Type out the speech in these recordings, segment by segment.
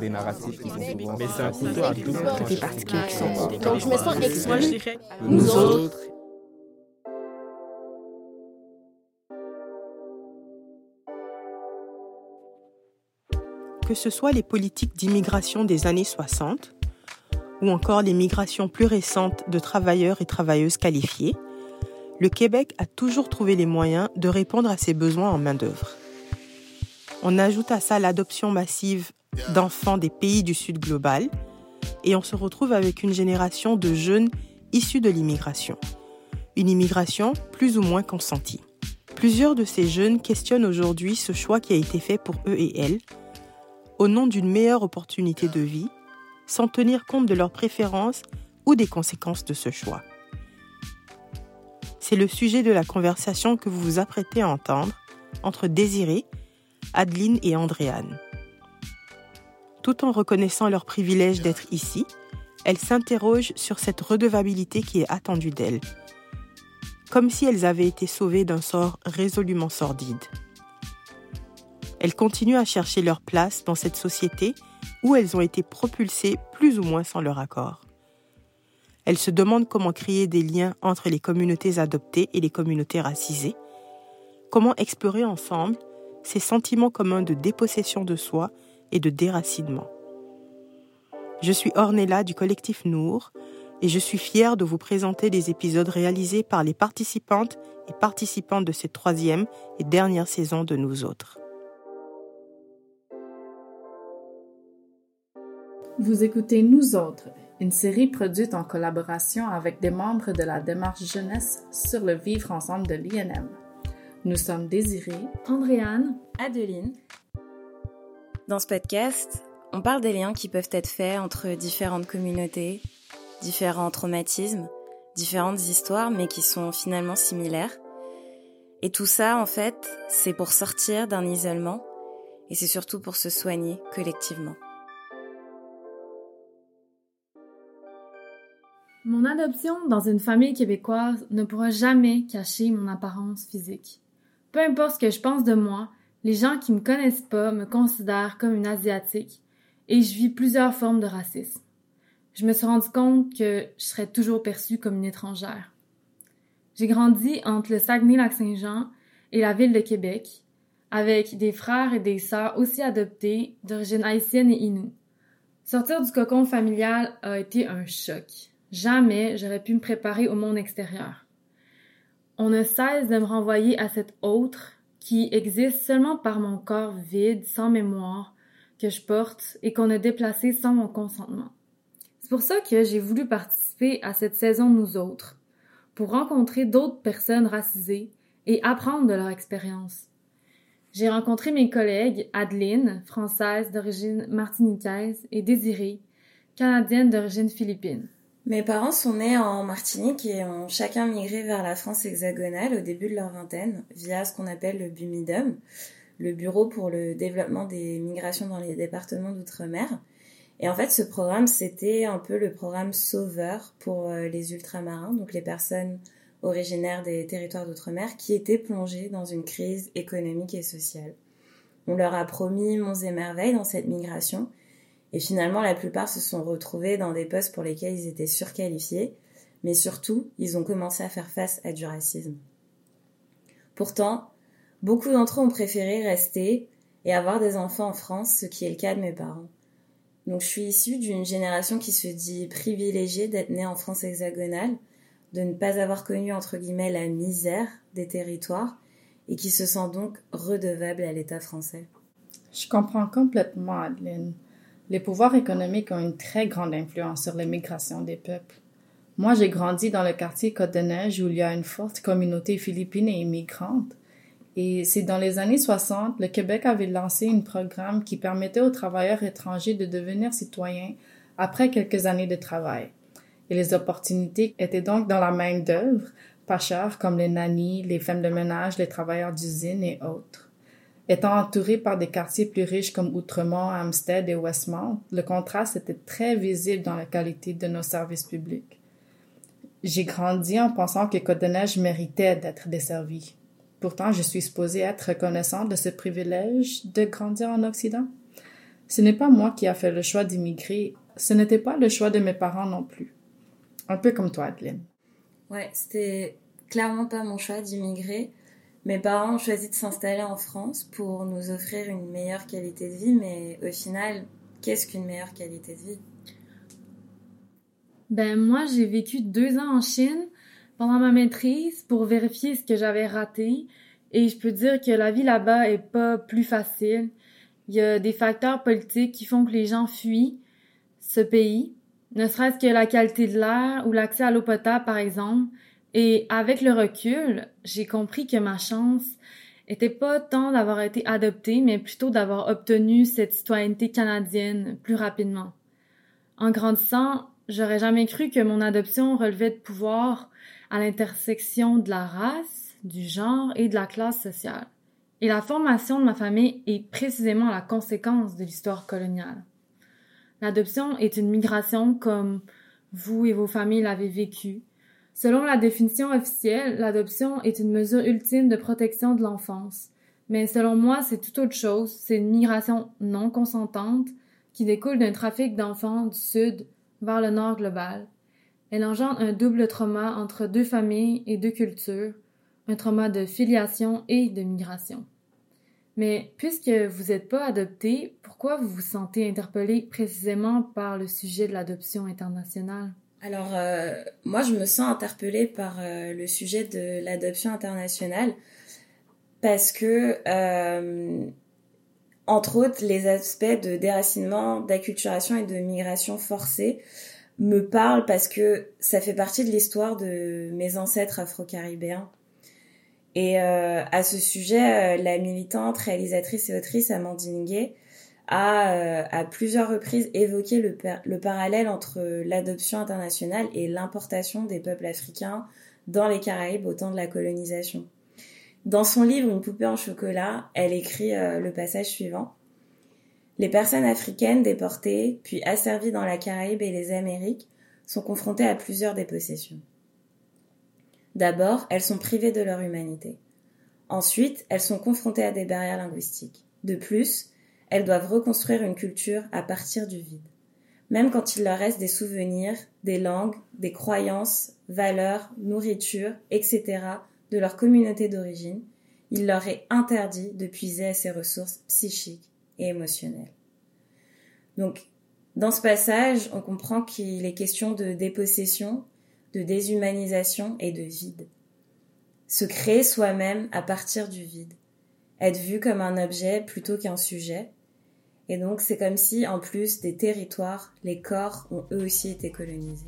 Des narratifs qui sont souvent... Mais c'est un couteau à double tranchant. Des particuliers qui sont Donc, je me sens exclue. Moi, je dirais, Nous autres. Que ce soit les politiques d'immigration des années 60 ou encore les migrations plus récentes de travailleurs et travailleuses qualifiés, le Québec a toujours trouvé les moyens de répondre à ses besoins en main-d'œuvre. On ajoute à ça l'adoption massive d'enfants des pays du Sud global et on se retrouve avec une génération de jeunes issus de l'immigration. Une immigration plus ou moins consentie. Plusieurs de ces jeunes questionnent aujourd'hui ce choix qui a été fait pour eux et elles au nom d'une meilleure opportunité de vie, sans tenir compte de leurs préférences ou des conséquences de ce choix. C'est le sujet de la conversation que vous vous apprêtez à entendre entre Désiré, Adeline et Andréane. Tout en reconnaissant leur privilège d'être ici, elles s'interrogent sur cette redevabilité qui est attendue d'elles, comme si elles avaient été sauvées d'un sort résolument sordide. Elles continuent à chercher leur place dans cette société où elles ont été propulsées plus ou moins sans leur accord. Elles se demandent comment créer des liens entre les communautés adoptées et les communautés racisées, comment explorer ensemble ces sentiments communs de dépossession de soi et de déracinement. Je suis Ornella du collectif Nour et je suis fière de vous présenter des épisodes réalisés par les participantes et participants de cette troisième et dernière saison de Nous autres. Vous écoutez Nous autres, une série produite en collaboration avec des membres de la démarche jeunesse sur le vivre ensemble de l'INM. Nous sommes Désirée, Andréane, Adeline. Dans ce podcast, on parle des liens qui peuvent être faits entre différentes communautés, différents traumatismes, différentes histoires, mais qui sont finalement similaires. Et tout ça, en fait, c'est pour sortir d'un isolement et c'est surtout pour se soigner collectivement. Mon adoption dans une famille québécoise ne pourra jamais cacher mon apparence physique. Peu importe ce que je pense de moi, les gens qui me connaissent pas me considèrent comme une asiatique et je vis plusieurs formes de racisme. Je me suis rendu compte que je serais toujours perçue comme une étrangère. J'ai grandi entre le Saguenay-Lac-Saint-Jean et la ville de Québec, avec des frères et des sœurs aussi adoptés d'origine haïtienne et inoue. Sortir du cocon familial a été un choc. Jamais j'aurais pu me préparer au monde extérieur. On ne cesse de me renvoyer à cet autre qui existe seulement par mon corps vide, sans mémoire, que je porte et qu'on a déplacé sans mon consentement. C'est pour ça que j'ai voulu participer à cette saison Nous autres, pour rencontrer d'autres personnes racisées et apprendre de leur expérience. J'ai rencontré mes collègues Adeline, française d'origine martiniquaise, et Désirée, canadienne d'origine philippine. Mes parents sont nés en Martinique et ont chacun migré vers la France hexagonale au début de leur vingtaine via ce qu'on appelle le BUMIDUM, le Bureau pour le développement des migrations dans les départements d'outre-mer. Et en fait, ce programme, c'était un peu le programme sauveur pour euh, les ultramarins, donc les personnes originaires des territoires d'outre-mer qui étaient plongées dans une crise économique et sociale. On leur a promis monts et merveilles dans cette migration, et finalement, la plupart se sont retrouvés dans des postes pour lesquels ils étaient surqualifiés, mais surtout, ils ont commencé à faire face à du racisme. Pourtant, beaucoup d'entre eux ont préféré rester et avoir des enfants en France, ce qui est le cas de mes parents. Donc je suis issue d'une génération qui se dit privilégiée d'être née en France hexagonale, de ne pas avoir connu entre guillemets la misère des territoires et qui se sent donc redevable à l'État français. Je comprends complètement Adeline. Les pouvoirs économiques ont une très grande influence sur l'immigration des peuples. Moi, j'ai grandi dans le quartier Côte-de-Neige où il y a une forte communauté philippine et immigrante. Et c'est dans les années 60, le Québec avait lancé un programme qui permettait aux travailleurs étrangers de devenir citoyens après quelques années de travail. Et les opportunités étaient donc dans la main-d'œuvre, pas chères comme les nannies, les femmes de ménage, les travailleurs d'usine et autres. Étant entouré par des quartiers plus riches comme Outremont, Hampstead et Westmount, le contraste était très visible dans la qualité de nos services publics. J'ai grandi en pensant que Côte-de-Neige méritait d'être desservie. Pourtant, je suis supposée être reconnaissante de ce privilège de grandir en Occident. Ce n'est pas moi qui a fait le choix d'immigrer, ce n'était pas le choix de mes parents non plus. Un peu comme toi, Adeline. Ouais, c'était clairement pas mon choix d'immigrer. Mes parents ont choisi de s'installer en France pour nous offrir une meilleure qualité de vie, mais au final, qu'est-ce qu'une meilleure qualité de vie? Ben moi, j'ai vécu deux ans en Chine pendant ma maîtrise pour vérifier ce que j'avais raté, et je peux dire que la vie là-bas est pas plus facile. Il y a des facteurs politiques qui font que les gens fuient ce pays, ne serait-ce que la qualité de l'air ou l'accès à l'eau potable, par exemple. Et avec le recul, j'ai compris que ma chance était pas tant d'avoir été adoptée, mais plutôt d'avoir obtenu cette citoyenneté canadienne plus rapidement. En grandissant, j'aurais jamais cru que mon adoption relevait de pouvoir à l'intersection de la race, du genre et de la classe sociale. Et la formation de ma famille est précisément la conséquence de l'histoire coloniale. L'adoption est une migration comme vous et vos familles l'avez vécue. Selon la définition officielle, l'adoption est une mesure ultime de protection de l'enfance. Mais selon moi, c'est tout autre chose. C'est une migration non consentante qui découle d'un trafic d'enfants du sud vers le nord global. Elle engendre un double trauma entre deux familles et deux cultures, un trauma de filiation et de migration. Mais puisque vous n'êtes pas adopté, pourquoi vous vous sentez interpellé précisément par le sujet de l'adoption internationale? Alors, euh, moi, je me sens interpellée par euh, le sujet de l'adoption internationale parce que, euh, entre autres, les aspects de déracinement, d'acculturation et de migration forcée me parlent parce que ça fait partie de l'histoire de mes ancêtres afro-caribéens. Et à ce sujet, la militante, réalisatrice et autrice Amandine Gay a euh, à plusieurs reprises évoqué le, le parallèle entre l'adoption internationale et l'importation des peuples africains dans les Caraïbes au temps de la colonisation. Dans son livre Une poupée en chocolat, elle écrit le passage suivant. Les personnes africaines déportées, puis asservies dans la Caraïbe et les Amériques, sont confrontées à plusieurs dépossessions. D'abord, elles sont privées de leur humanité. Ensuite, elles sont confrontées à des barrières linguistiques. De plus, elles doivent reconstruire une culture à partir du vide. Même quand il leur reste des souvenirs, des langues, des croyances, valeurs, nourriture, etc. de leur communauté d'origine, il leur est interdit de puiser à ces ressources psychiques et émotionnelles. Donc, dans ce passage, on comprend qu'il est question de dépossession, de déshumanisation et de vide. Se créer soi-même à partir du vide. Être vu comme un objet plutôt qu'un sujet. Et donc c'est comme si, en plus des territoires, les corps ont eux aussi été colonisés.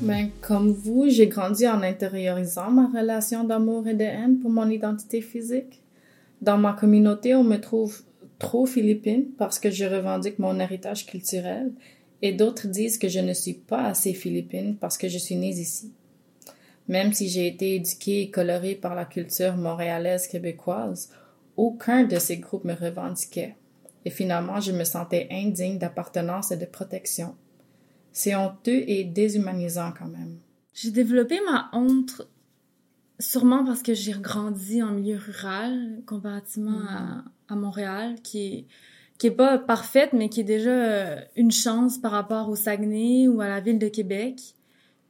Ben, comme vous, j'ai grandi en intériorisant ma relation d'amour et de haine pour mon identité physique. Dans ma communauté, on me trouve trop philippine parce que je revendique mon héritage culturel et d'autres disent que je ne suis pas assez philippine parce que je suis née ici. Même si j'ai été éduquée et colorée par la culture montréalaise québécoise, aucun de ces groupes me revendiquait. Et finalement, je me sentais indigne d'appartenance et de protection. C'est honteux et déshumanisant quand même. J'ai développé ma honte Sûrement parce que j'ai grandi en milieu rural comparativement à, à, Montréal, qui est, qui est pas parfaite, mais qui est déjà euh, une chance par rapport au Saguenay ou à la ville de Québec.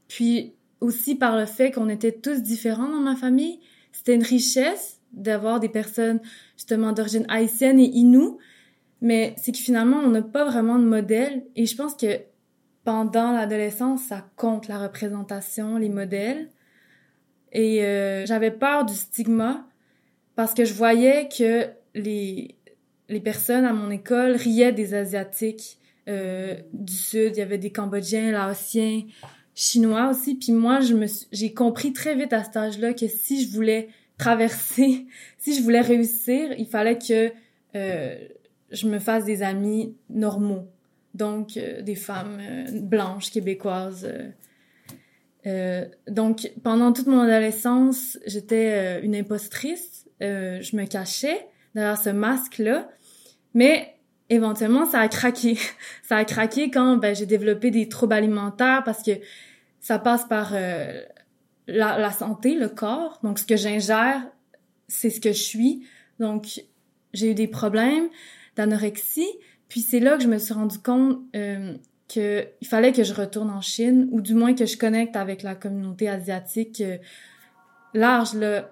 Puis aussi par le fait qu'on était tous différents dans ma famille. C'était une richesse d'avoir des personnes justement d'origine haïtienne et inou, mais c'est que finalement on n'a pas vraiment de modèle. Et je pense que pendant l'adolescence, ça compte la représentation, les modèles. Et euh, j'avais peur du stigma parce que je voyais que les, les personnes à mon école riaient des Asiatiques euh, du Sud. Il y avait des Cambodgiens, Laotiens, Chinois aussi. Puis moi, je me j'ai compris très vite à cet âge-là que si je voulais traverser, si je voulais réussir, il fallait que euh, je me fasse des amis normaux. Donc, euh, des femmes euh, blanches, québécoises, euh, donc, pendant toute mon adolescence, j'étais euh, une impostrice. Euh, je me cachais derrière ce masque-là. Mais éventuellement, ça a craqué. ça a craqué quand ben, j'ai développé des troubles alimentaires parce que ça passe par la, la santé, le corps. Donc, ce que j'ingère, c'est ce que je suis. Donc, j'ai eu des problèmes d'anorexie. Puis c'est là que je me suis rendu compte euh, qu'il fallait que je retourne en Chine, ou du moins que je connecte avec la communauté asiatique euh, large. Là.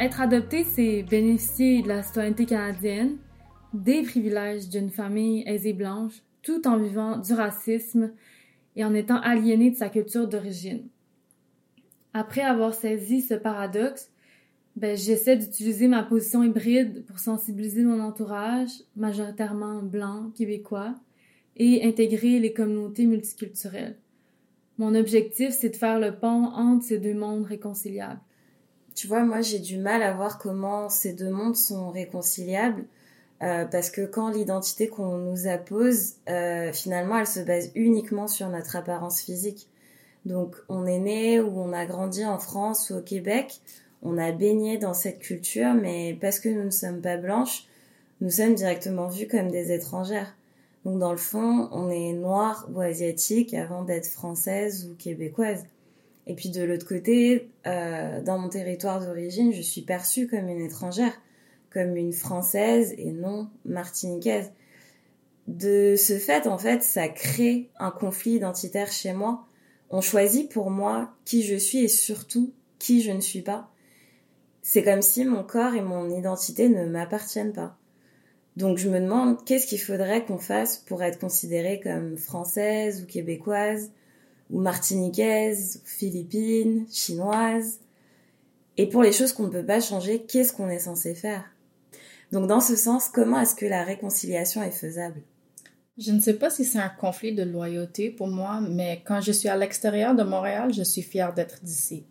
Être adopté, c'est bénéficier de la citoyenneté canadienne, des privilèges d'une famille aisée blanche, tout en vivant du racisme et en étant aliéné de sa culture d'origine. Après avoir saisi ce paradoxe, ben, j'essaie d'utiliser ma position hybride pour sensibiliser mon entourage, majoritairement blanc, québécois, et intégrer les communautés multiculturelles. Mon objectif, c'est de faire le pont entre ces deux mondes réconciliables tu vois, moi j'ai du mal à voir comment ces deux mondes sont réconciliables. Euh, parce que quand l'identité qu'on nous appose, euh, finalement, elle se base uniquement sur notre apparence physique. Donc, on est né ou on a grandi en France ou au Québec, on a baigné dans cette culture, mais parce que nous ne sommes pas blanches, nous sommes directement vus comme des étrangères. Donc, dans le fond, on est noir ou asiatique avant d'être française ou québécoise. Et puis de l'autre côté, euh, dans mon territoire d'origine, je suis perçue comme une étrangère, comme une française et non martiniquaise. De ce fait, en fait, ça crée un conflit identitaire chez moi. On choisit pour moi qui je suis et surtout qui je ne suis pas. C'est comme si mon corps et mon identité ne m'appartiennent pas. Donc je me demande qu'est-ce qu'il faudrait qu'on fasse pour être considérée comme française ou québécoise, ou martiniquaise, philippine, chinoise. Et pour les choses qu'on ne peut pas changer, qu'est-ce qu'on est censé faire? Donc dans ce sens, comment est-ce que la réconciliation est faisable? Je ne sais pas si c'est un conflit de loyauté pour moi, mais quand je suis à l'extérieur de Montréal, je suis fière d'être d'ici.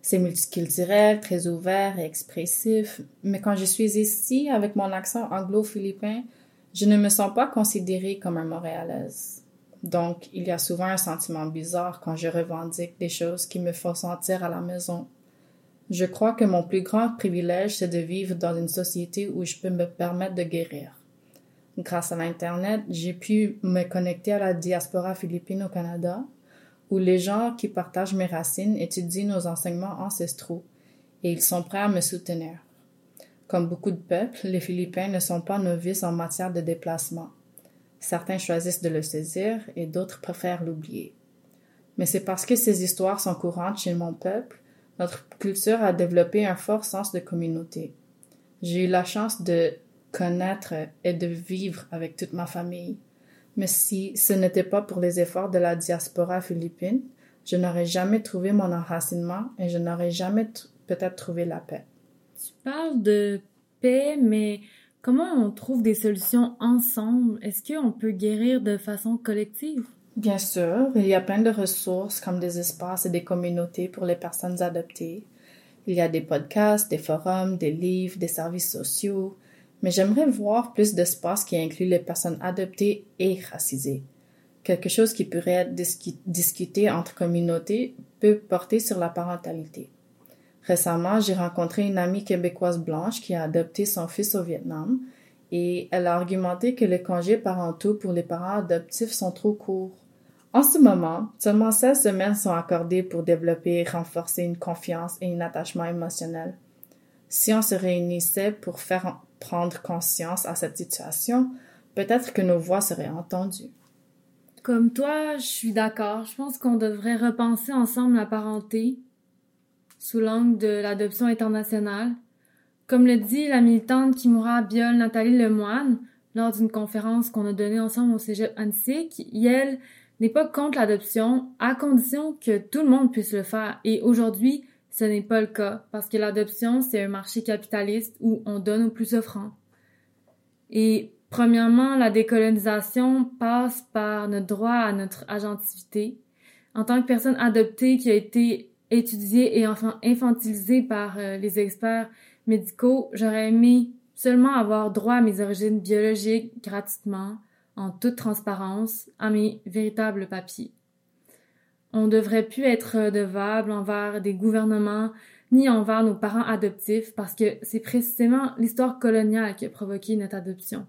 C'est multiculturel, très ouvert et expressif, mais quand je suis ici avec mon accent anglo-philippin, je ne me sens pas considérée comme un Montréalaise. Donc, il y a souvent un sentiment bizarre quand je revendique des choses qui me font sentir à la maison. Je crois que mon plus grand privilège, c'est de vivre dans une société où je peux me permettre de guérir. Grâce à l'Internet, j'ai pu me connecter à la diaspora philippine au Canada, où les gens qui partagent mes racines étudient nos enseignements ancestraux et ils sont prêts à me soutenir. Comme beaucoup de peuples, les Philippins ne sont pas novices en matière de déplacement. Certains choisissent de le saisir et d'autres préfèrent l'oublier. Mais c'est parce que ces histoires sont courantes chez mon peuple, notre culture a développé un fort sens de communauté. J'ai eu la chance de connaître et de vivre avec toute ma famille. Mais si ce n'était pas pour les efforts de la diaspora philippine, je n'aurais jamais trouvé mon enracinement et je n'aurais jamais peut-être trouvé la paix. Tu parles de paix, mais Comment on trouve des solutions ensemble? Est-ce qu'on peut guérir de façon collective? Bien sûr, il y a plein de ressources comme des espaces et des communautés pour les personnes adoptées. Il y a des podcasts, des forums, des livres, des services sociaux, mais j'aimerais voir plus d'espaces qui incluent les personnes adoptées et racisées. Quelque chose qui pourrait être discuté entre communautés peut porter sur la parentalité. Récemment, j'ai rencontré une amie québécoise blanche qui a adopté son fils au Vietnam et elle a argumenté que les congés parentaux pour les parents adoptifs sont trop courts. En ce moment, seulement 16 semaines sont accordées pour développer et renforcer une confiance et un attachement émotionnel. Si on se réunissait pour faire prendre conscience à cette situation, peut-être que nos voix seraient entendues. Comme toi, je suis d'accord. Je pense qu'on devrait repenser ensemble la parenté, sous l'angle de l'adoption internationale. Comme le dit la militante Kimura Biol Nathalie Lemoine lors d'une conférence qu'on a donnée ensemble au Cégep Annecy, elle n'est pas contre l'adoption à condition que tout le monde puisse le faire. Et aujourd'hui, ce n'est pas le cas parce que l'adoption, c'est un marché capitaliste où on donne aux plus offrants. Et premièrement, la décolonisation passe par notre droit à notre agentivité. En tant que personne adoptée qui a été étudiée et enfin infantilisée par euh, les experts médicaux, j'aurais aimé seulement avoir droit à mes origines biologiques gratuitement, en toute transparence, à mes véritables papiers. On ne devrait plus être redevable envers des gouvernements ni envers nos parents adoptifs parce que c'est précisément l'histoire coloniale qui a provoqué notre adoption.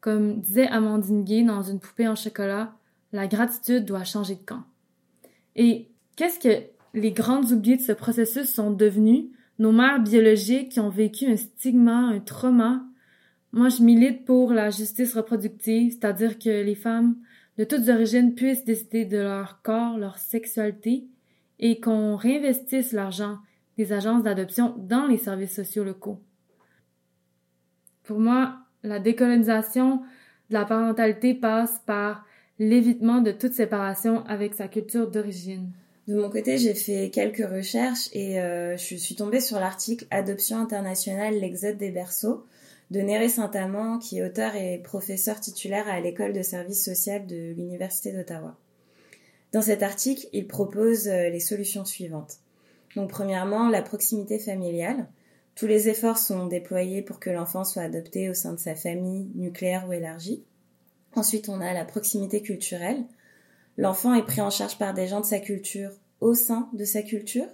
Comme disait Amandine Gay dans Une poupée en chocolat, la gratitude doit changer de camp. Et qu'est-ce que les grandes oubliées de ce processus sont devenues? Nos mères biologiques qui ont vécu un stigma, un trauma. Moi, je milite pour la justice reproductive, c'est-à-dire que les femmes de toutes origines puissent décider de leur corps, leur sexualité, et qu'on réinvestisse l'argent des agences d'adoption dans les services sociaux locaux. Pour moi, la décolonisation de la parentalité passe par l'évitement de toute séparation avec sa culture d'origine. De mon côté, j'ai fait quelques recherches et euh, je suis tombée sur l'article Adoption internationale, l'exode des berceaux de Néré Saint-Amand, qui est auteur et professeur titulaire à l'école de services social de l'Université d'Ottawa. Dans cet article, il propose euh, les solutions suivantes. Donc, premièrement, la proximité familiale. Tous les efforts sont déployés pour que l'enfant soit adopté au sein de sa famille nucléaire ou élargie. Ensuite, on a la proximité culturelle. L'enfant est pris en charge par des gens de sa culture au sein de sa culture.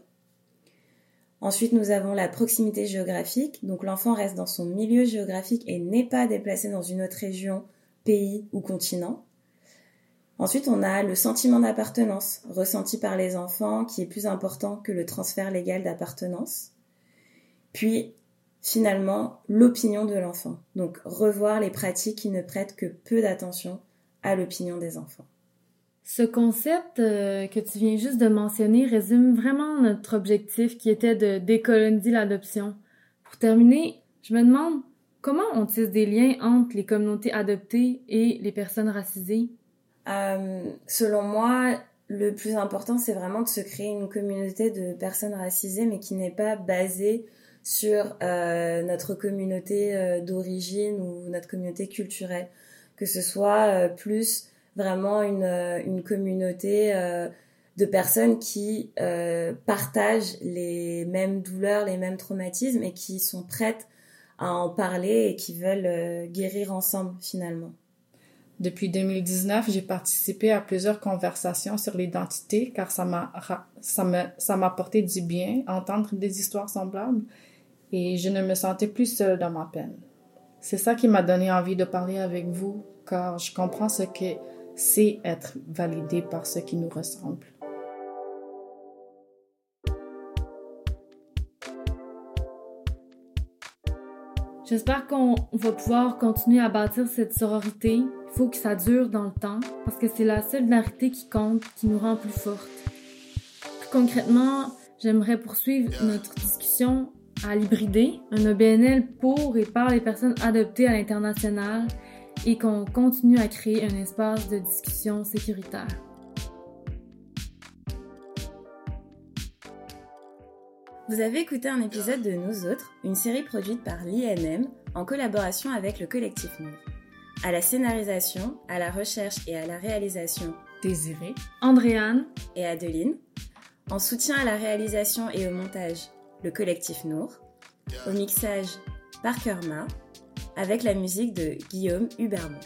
Ensuite, nous avons la proximité géographique. Donc l'enfant reste dans son milieu géographique et n'est pas déplacé dans une autre région, pays ou continent. Ensuite, on a le sentiment d'appartenance ressenti par les enfants qui est plus important que le transfert légal d'appartenance. Puis, finalement, l'opinion de l'enfant. Donc, revoir les pratiques qui ne prêtent que peu d'attention à l'opinion des enfants. Ce concept euh, que tu viens juste de mentionner résume vraiment notre objectif qui était de décoloniser l'adoption. Pour terminer, je me demande comment on tisse des liens entre les communautés adoptées et les personnes racisées? Euh, selon moi, le plus important, c'est vraiment de se créer une communauté de personnes racisées, mais qui n'est pas basée sur euh, notre communauté d'origine ou notre communauté culturelle. Que ce soit plus vraiment une, euh, une communauté euh, de personnes qui euh, partagent les mêmes douleurs, les mêmes traumatismes et qui sont prêtes à en parler et qui veulent guérir ensemble finalement. Depuis 2019, j'ai participé à plusieurs conversations sur l'identité car ça m'a ça m'a ça apporté du bien entendre des histoires semblables et je ne me sentais plus seule dans ma peine. C'est ça qui m'a donné envie de parler avec vous car je comprends ce que c'est être validé par ce qui nous ressemble. J'espère qu'on va pouvoir continuer à bâtir cette sororité. Il faut que ça dure dans le temps parce que c'est la solidarité qui compte, qui nous rend plus fortes. Plus concrètement, j'aimerais poursuivre notre discussion à l'hybridé, un OBNL pour et par les personnes adoptées à l'international et qu'on continue à créer un espace de discussion sécuritaire. Vous avez écouté un épisode de Nous Autres, une série produite par l'INM en collaboration avec le collectif Nous. À la scénarisation, à la recherche et à la réalisation, Désiré, Andréane et Adeline. En soutien à la réalisation et au montage, le collectif Nour. Au mixage, Parker Ma avec la musique de Guillaume Hubermont.